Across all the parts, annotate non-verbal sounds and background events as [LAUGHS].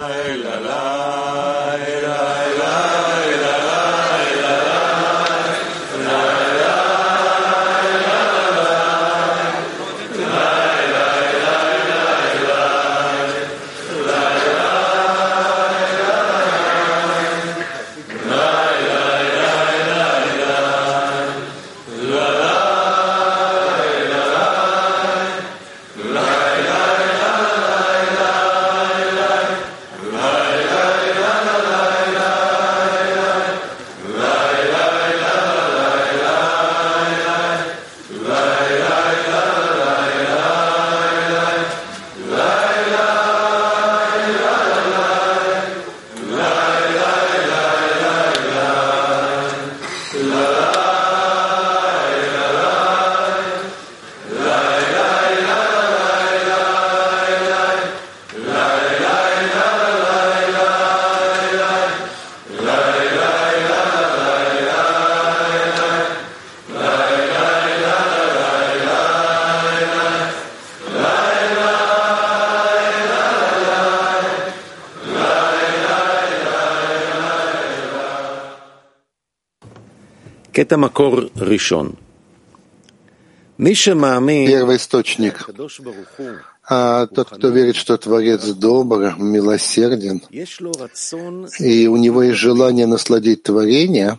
la la la. Первый источник. А тот, кто верит, что Творец добр, милосерден, и у него есть желание насладить творение,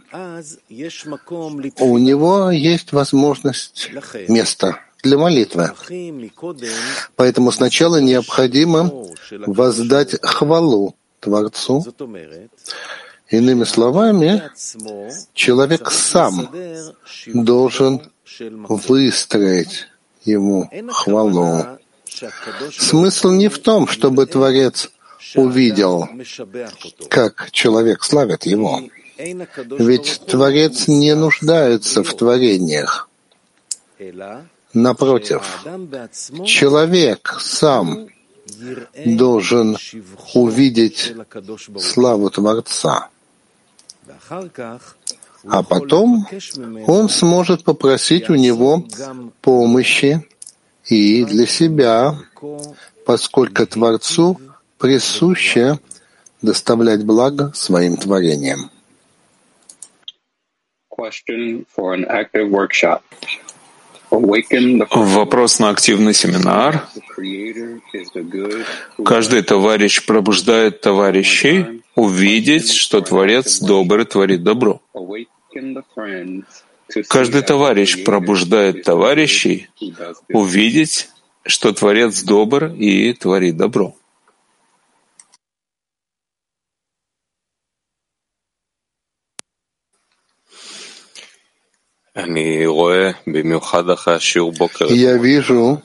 у него есть возможность места для молитвы. Поэтому сначала необходимо воздать хвалу Творцу, Иными словами, человек сам должен выстроить ему хвалу. Смысл не в том, чтобы Творец увидел, как человек славит его. Ведь Творец не нуждается в творениях. Напротив, человек сам должен увидеть славу Творца а потом он сможет попросить у него помощи и для себя, поскольку Творцу присуще доставлять благо своим творениям. Question for an active workshop. Вопрос на активный семинар. Каждый товарищ пробуждает товарищей увидеть, что Творец добрый творит добро. Каждый товарищ пробуждает товарищей увидеть, что Творец добр и творит добро. Я вижу,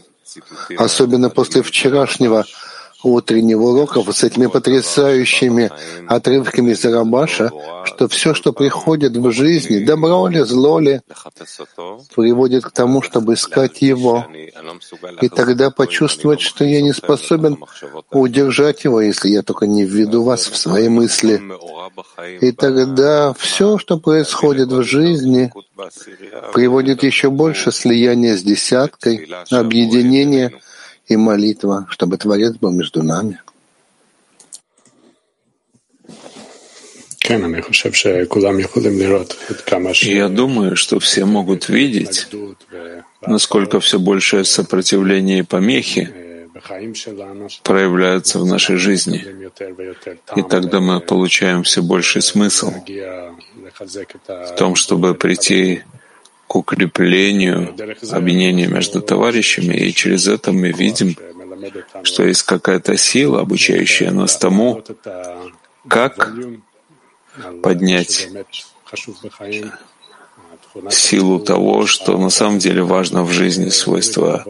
особенно после вчерашнего утреннего урока с этими потрясающими отрывками из Рамбаша, что все, что приходит в жизни, добро ли, зло ли, приводит к тому, чтобы искать его, и тогда почувствовать, что я не способен удержать его, если я только не введу вас в свои мысли. И тогда все, что происходит в жизни, приводит еще больше слияния с десяткой, объединения, и молитва, чтобы Творец был между нами. Я думаю, что все могут видеть, насколько все большее сопротивление и помехи проявляются в нашей жизни. И тогда мы получаем все больший смысл в том, чтобы прийти к укреплению объединения между товарищами, и через это мы видим, что есть какая-то сила, обучающая нас тому, как поднять силу того, что на самом деле важно в жизни, свойства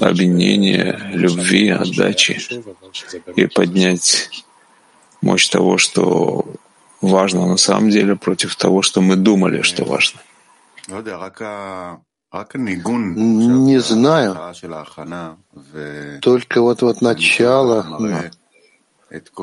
объединения, любви, отдачи, и поднять мощь того, что важно на самом деле, против того, что мы думали, что важно. Не знаю. Только вот, вот начало,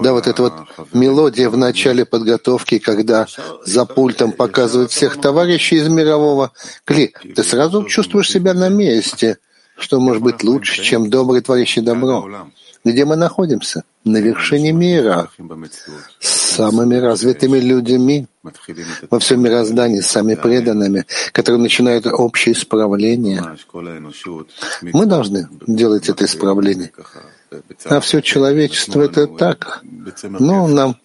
да, вот эта вот мелодия в начале подготовки, когда за пультом показывают всех товарищей из мирового. Кли, ты сразу чувствуешь себя на месте, что может быть лучше, чем добрый творящий добро. Где мы находимся? На вершине мира, с самыми развитыми людьми во всем мироздании, с самыми преданными, которые начинают общее исправление. Мы должны делать это исправление. А все человечество — это так. Ну, нам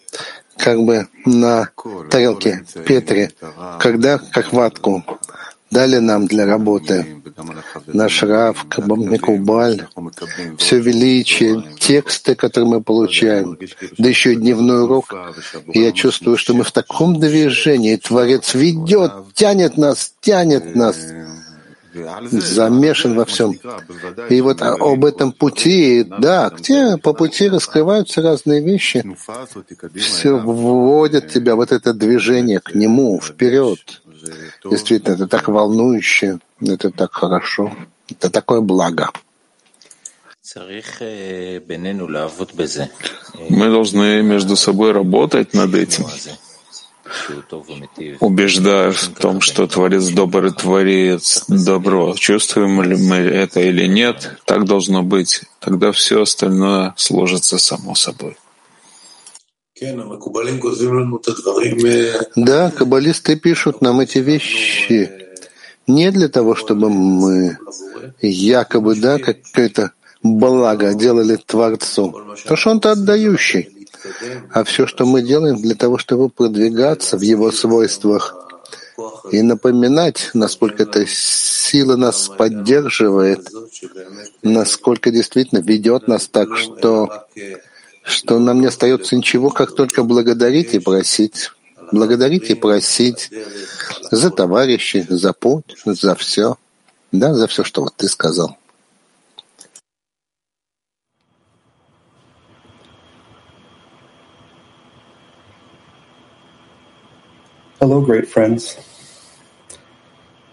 как бы на тарелке Петре, когда, как ватку, дали нам для работы. Наш Рав, Микубаль, все величие, тексты, которые мы получаем, да еще и дневной урок. И я чувствую, что мы в таком движении. Творец ведет, тянет нас, тянет нас замешан во всем. И вот об этом пути, да, где по пути раскрываются разные вещи, все вводят тебя вот это движение к нему, вперед. Действительно, это так волнующе, это так хорошо, это такое благо. Мы должны между собой работать над этим убеждая в том, что Творец добрый Творец добро. Чувствуем ли мы это или нет, так должно быть. Тогда все остальное сложится само собой. Да, каббалисты пишут нам эти вещи. Не для того, чтобы мы якобы, да, какое-то благо делали Творцу, потому что Он-то отдающий. А все, что мы делаем для того, чтобы продвигаться в его свойствах и напоминать, насколько эта сила нас поддерживает, насколько действительно ведет нас так, что, что нам не остается ничего, как только благодарить и просить. Благодарить и просить за товарищей, за путь, за все. Да, за все, что вот ты сказал. Hello, great friends.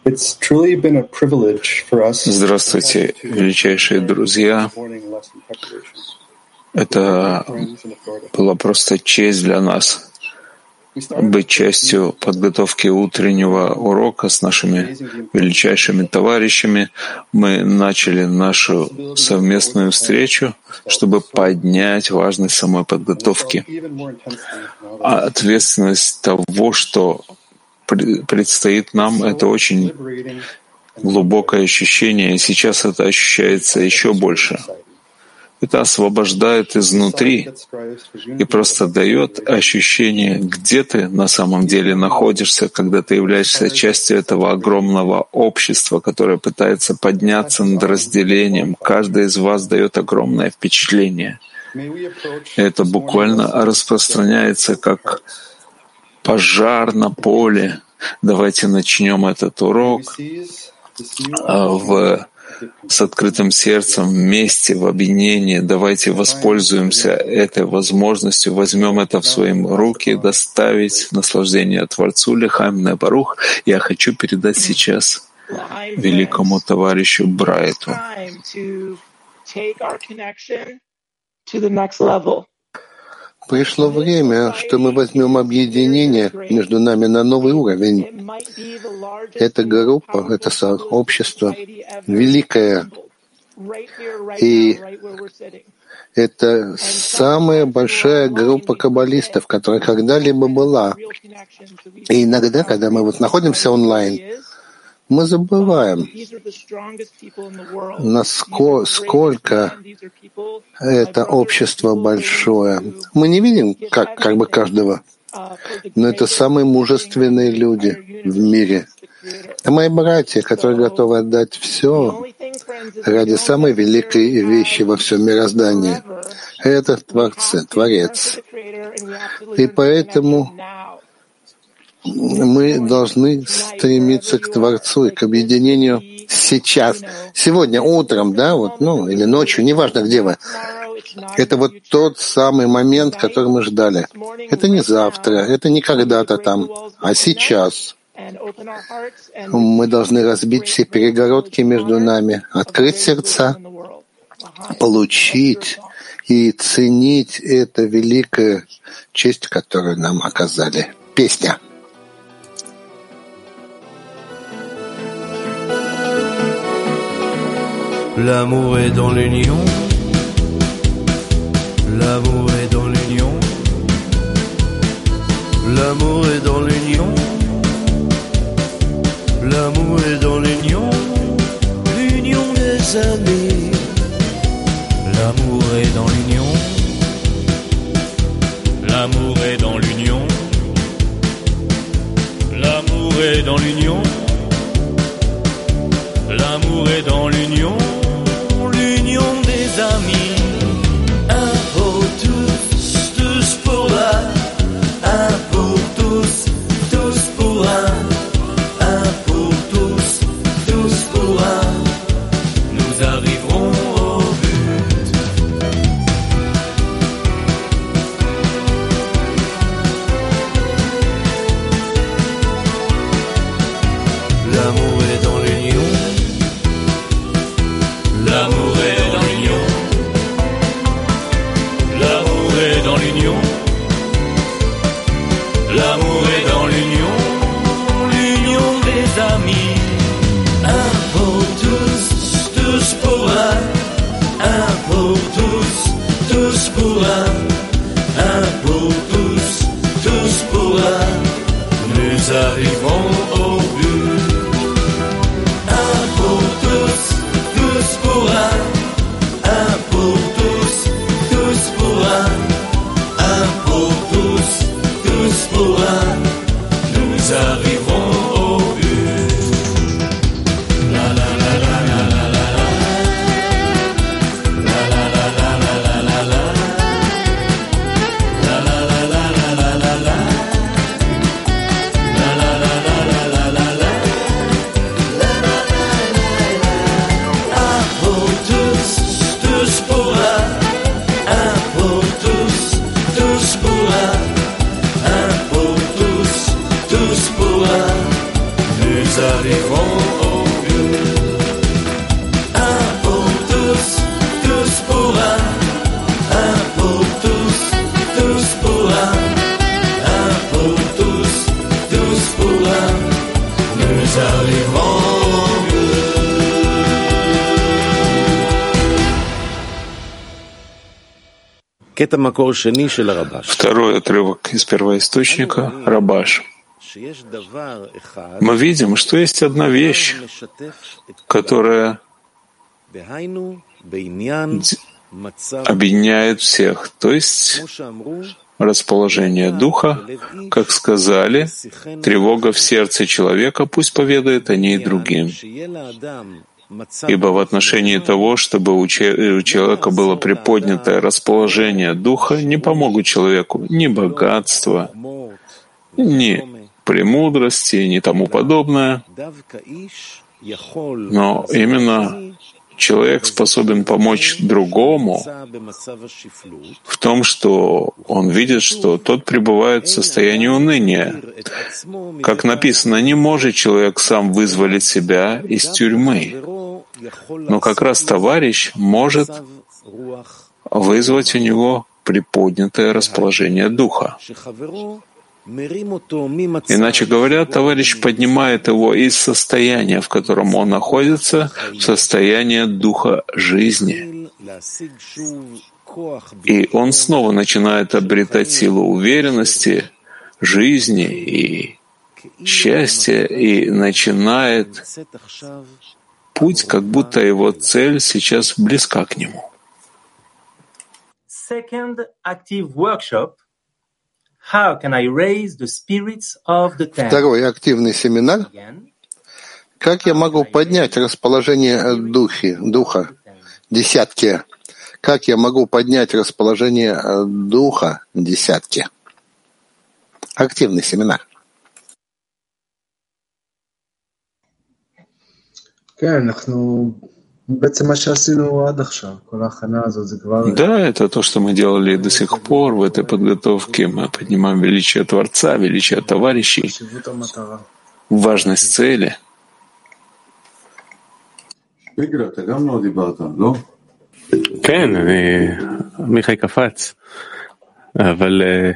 It's truly been a privilege for us. Здравствуйте, величайшие друзья. Это была просто честь для нас быть частью подготовки утреннего урока с нашими величайшими товарищами. Мы начали нашу совместную встречу, чтобы поднять важность самой подготовки. А ответственность того, что предстоит нам, это очень глубокое ощущение, и сейчас это ощущается еще больше это освобождает изнутри и просто дает ощущение, где ты на самом деле находишься, когда ты являешься частью этого огромного общества, которое пытается подняться над разделением. Каждый из вас дает огромное впечатление. Это буквально распространяется как пожар на поле. Давайте начнем этот урок а, в с открытым сердцем, вместе, в объединении. Давайте воспользуемся этой возможностью, возьмем это в свои руки, доставить наслаждение Творцу Лихайм Небарух. Я хочу передать сейчас великому товарищу Брайту. Пришло время, что мы возьмем объединение между нами на новый уровень. Эта группа, это сообщество великое. И это самая большая группа каббалистов, которая когда-либо была. И иногда, когда мы вот находимся онлайн, мы забываем, насколько это общество большое. Мы не видим как, как бы каждого, но это самые мужественные люди в мире. Это мои братья, которые готовы отдать все ради самой великой вещи во всем мироздании. Это Творец, Творец. И поэтому мы должны стремиться к Творцу и к объединению сейчас, сегодня утром, да, вот, ну, или ночью, неважно, где вы. Это вот тот самый момент, который мы ждали. Это не завтра, это не когда-то там, а сейчас. Мы должны разбить все перегородки между нами, открыть сердца, получить и ценить это великое честь, которую нам оказали. Песня. L'amour est dans l'union L'amour est dans l'union. L'amour est dans l'union. L'amour est dans l'union. L'union des amis. L'amour est dans l'union. L'amour est dans l'union. L'amour est dans l'union. L'amour est dans l'union. Второй отрывок из первоисточника Рабаш. Мы видим, что есть одна вещь, которая объединяет всех, то есть расположение духа, как сказали, тревога в сердце человека пусть поведает о ней другим. Ибо в отношении того, чтобы э, у человека было приподнятое расположение духа, не помогут человеку ни богатство, ни премудрости, ни тому подобное. Но именно человек способен помочь другому в том, что он видит, что тот пребывает в состоянии уныния. Как написано, не может человек сам вызволить себя из тюрьмы. Но как раз товарищ может вызвать у него приподнятое расположение духа. Иначе говоря, товарищ поднимает его из состояния, в котором он находится, в состояние духа жизни. И он снова начинает обретать силу уверенности, жизни и счастья, и начинает путь, как будто его цель сейчас близка к нему. Second active workshop. How can I raise the spirits of the ten? Второй активный семинар. Как я могу поднять расположение духи, духа? Десятки. Как я могу поднять расположение духа? Десятки. Активный семинар. כן, אנחנו... בעצם מה שעשינו עד עכשיו, כל ההכנה הזאת זה כבר... Да, это то, что мы делали до сих пор в этой подготовке. Мы поднимаем величие Творца, величие товарищей, חשיבות המטרה. важность цели. שפיגל, אתה גם לא דיברת, לא? כן, אני... מיכאי קפץ, אבל... אה,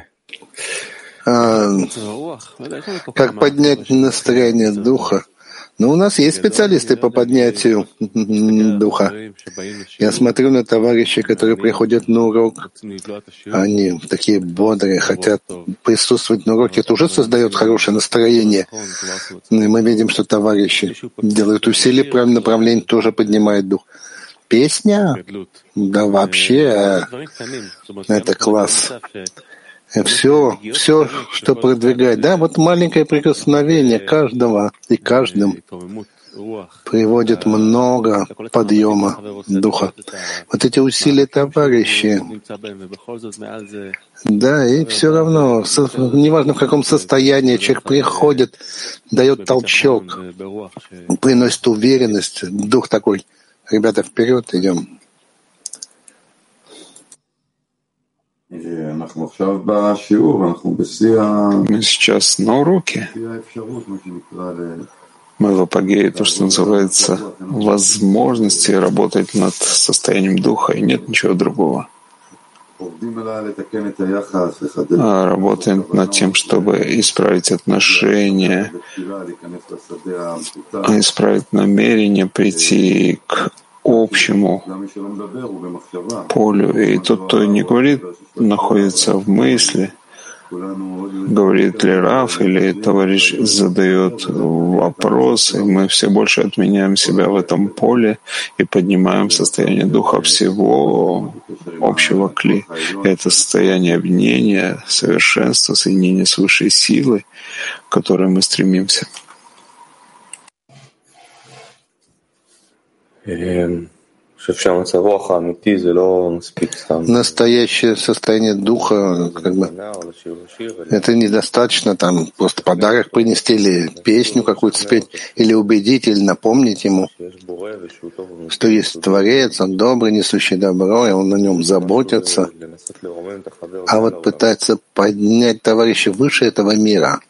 А, הרוח, לא יודע, איך אני פה как כמה- поднять настроение духа? Но у нас есть специалисты по поднятию [LAUGHS] духа. Я смотрю на товарищей, которые приходят на урок. Они такие бодрые, хотят присутствовать на уроке. Это уже создает хорошее настроение. И мы видим, что товарищи делают усилия в правильном направлении, тоже поднимает дух. Песня? Да вообще, это класс все, все, что продвигает. Да, вот маленькое прикосновение каждого и каждым приводит много подъема духа. Вот эти усилия товарищи. Да, и все равно, неважно в каком состоянии человек приходит, дает толчок, приносит уверенность, дух такой. Ребята, вперед идем. Мы сейчас на уроке. Мы в апогее, то, что называется, возможности работать над состоянием духа, и нет ничего другого. А работаем над тем, чтобы исправить отношения, исправить намерение, прийти к общему полю. И тот, кто не говорит, находится в мысли, говорит ли Раф или товарищ задает вопросы, мы все больше отменяем себя в этом поле и поднимаем состояние духа всего общего кли. Это состояние объединения, совершенства, соединения с высшей силой, к которой мы стремимся. Настоящее состояние духа, как бы, это недостаточно там просто подарок принести или песню какую-то спеть, или убедить, напомнить ему, что есть Творец, он добрый, несущий добро, и он на нем заботится. А вот пытается поднять товарища выше этого мира —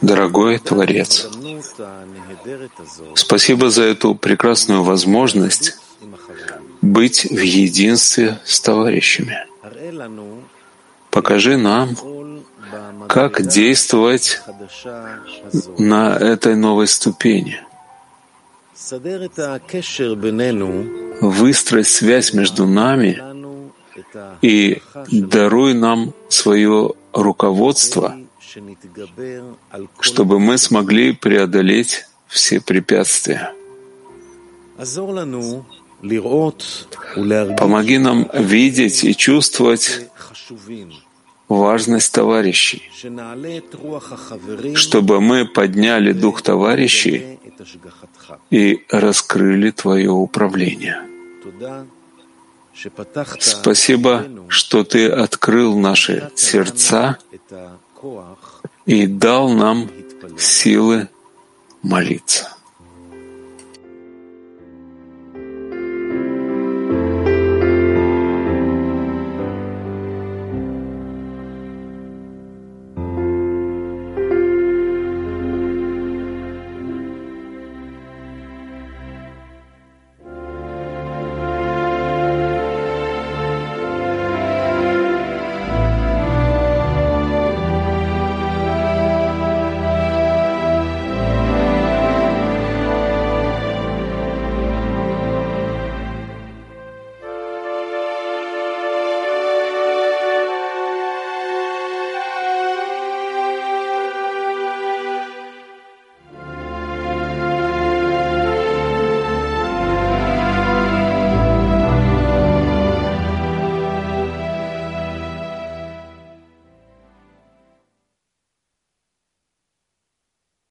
Дорогой Творец, спасибо за эту прекрасную возможность быть в единстве с товарищами. Покажи нам, как действовать на этой новой ступени. Выстроить связь между нами и даруй нам свое руководство, чтобы мы смогли преодолеть все препятствия. Помоги нам видеть и чувствовать важность товарищей, чтобы мы подняли дух товарищей и раскрыли Твое управление. Спасибо, что Ты открыл наши сердца и дал нам силы молиться.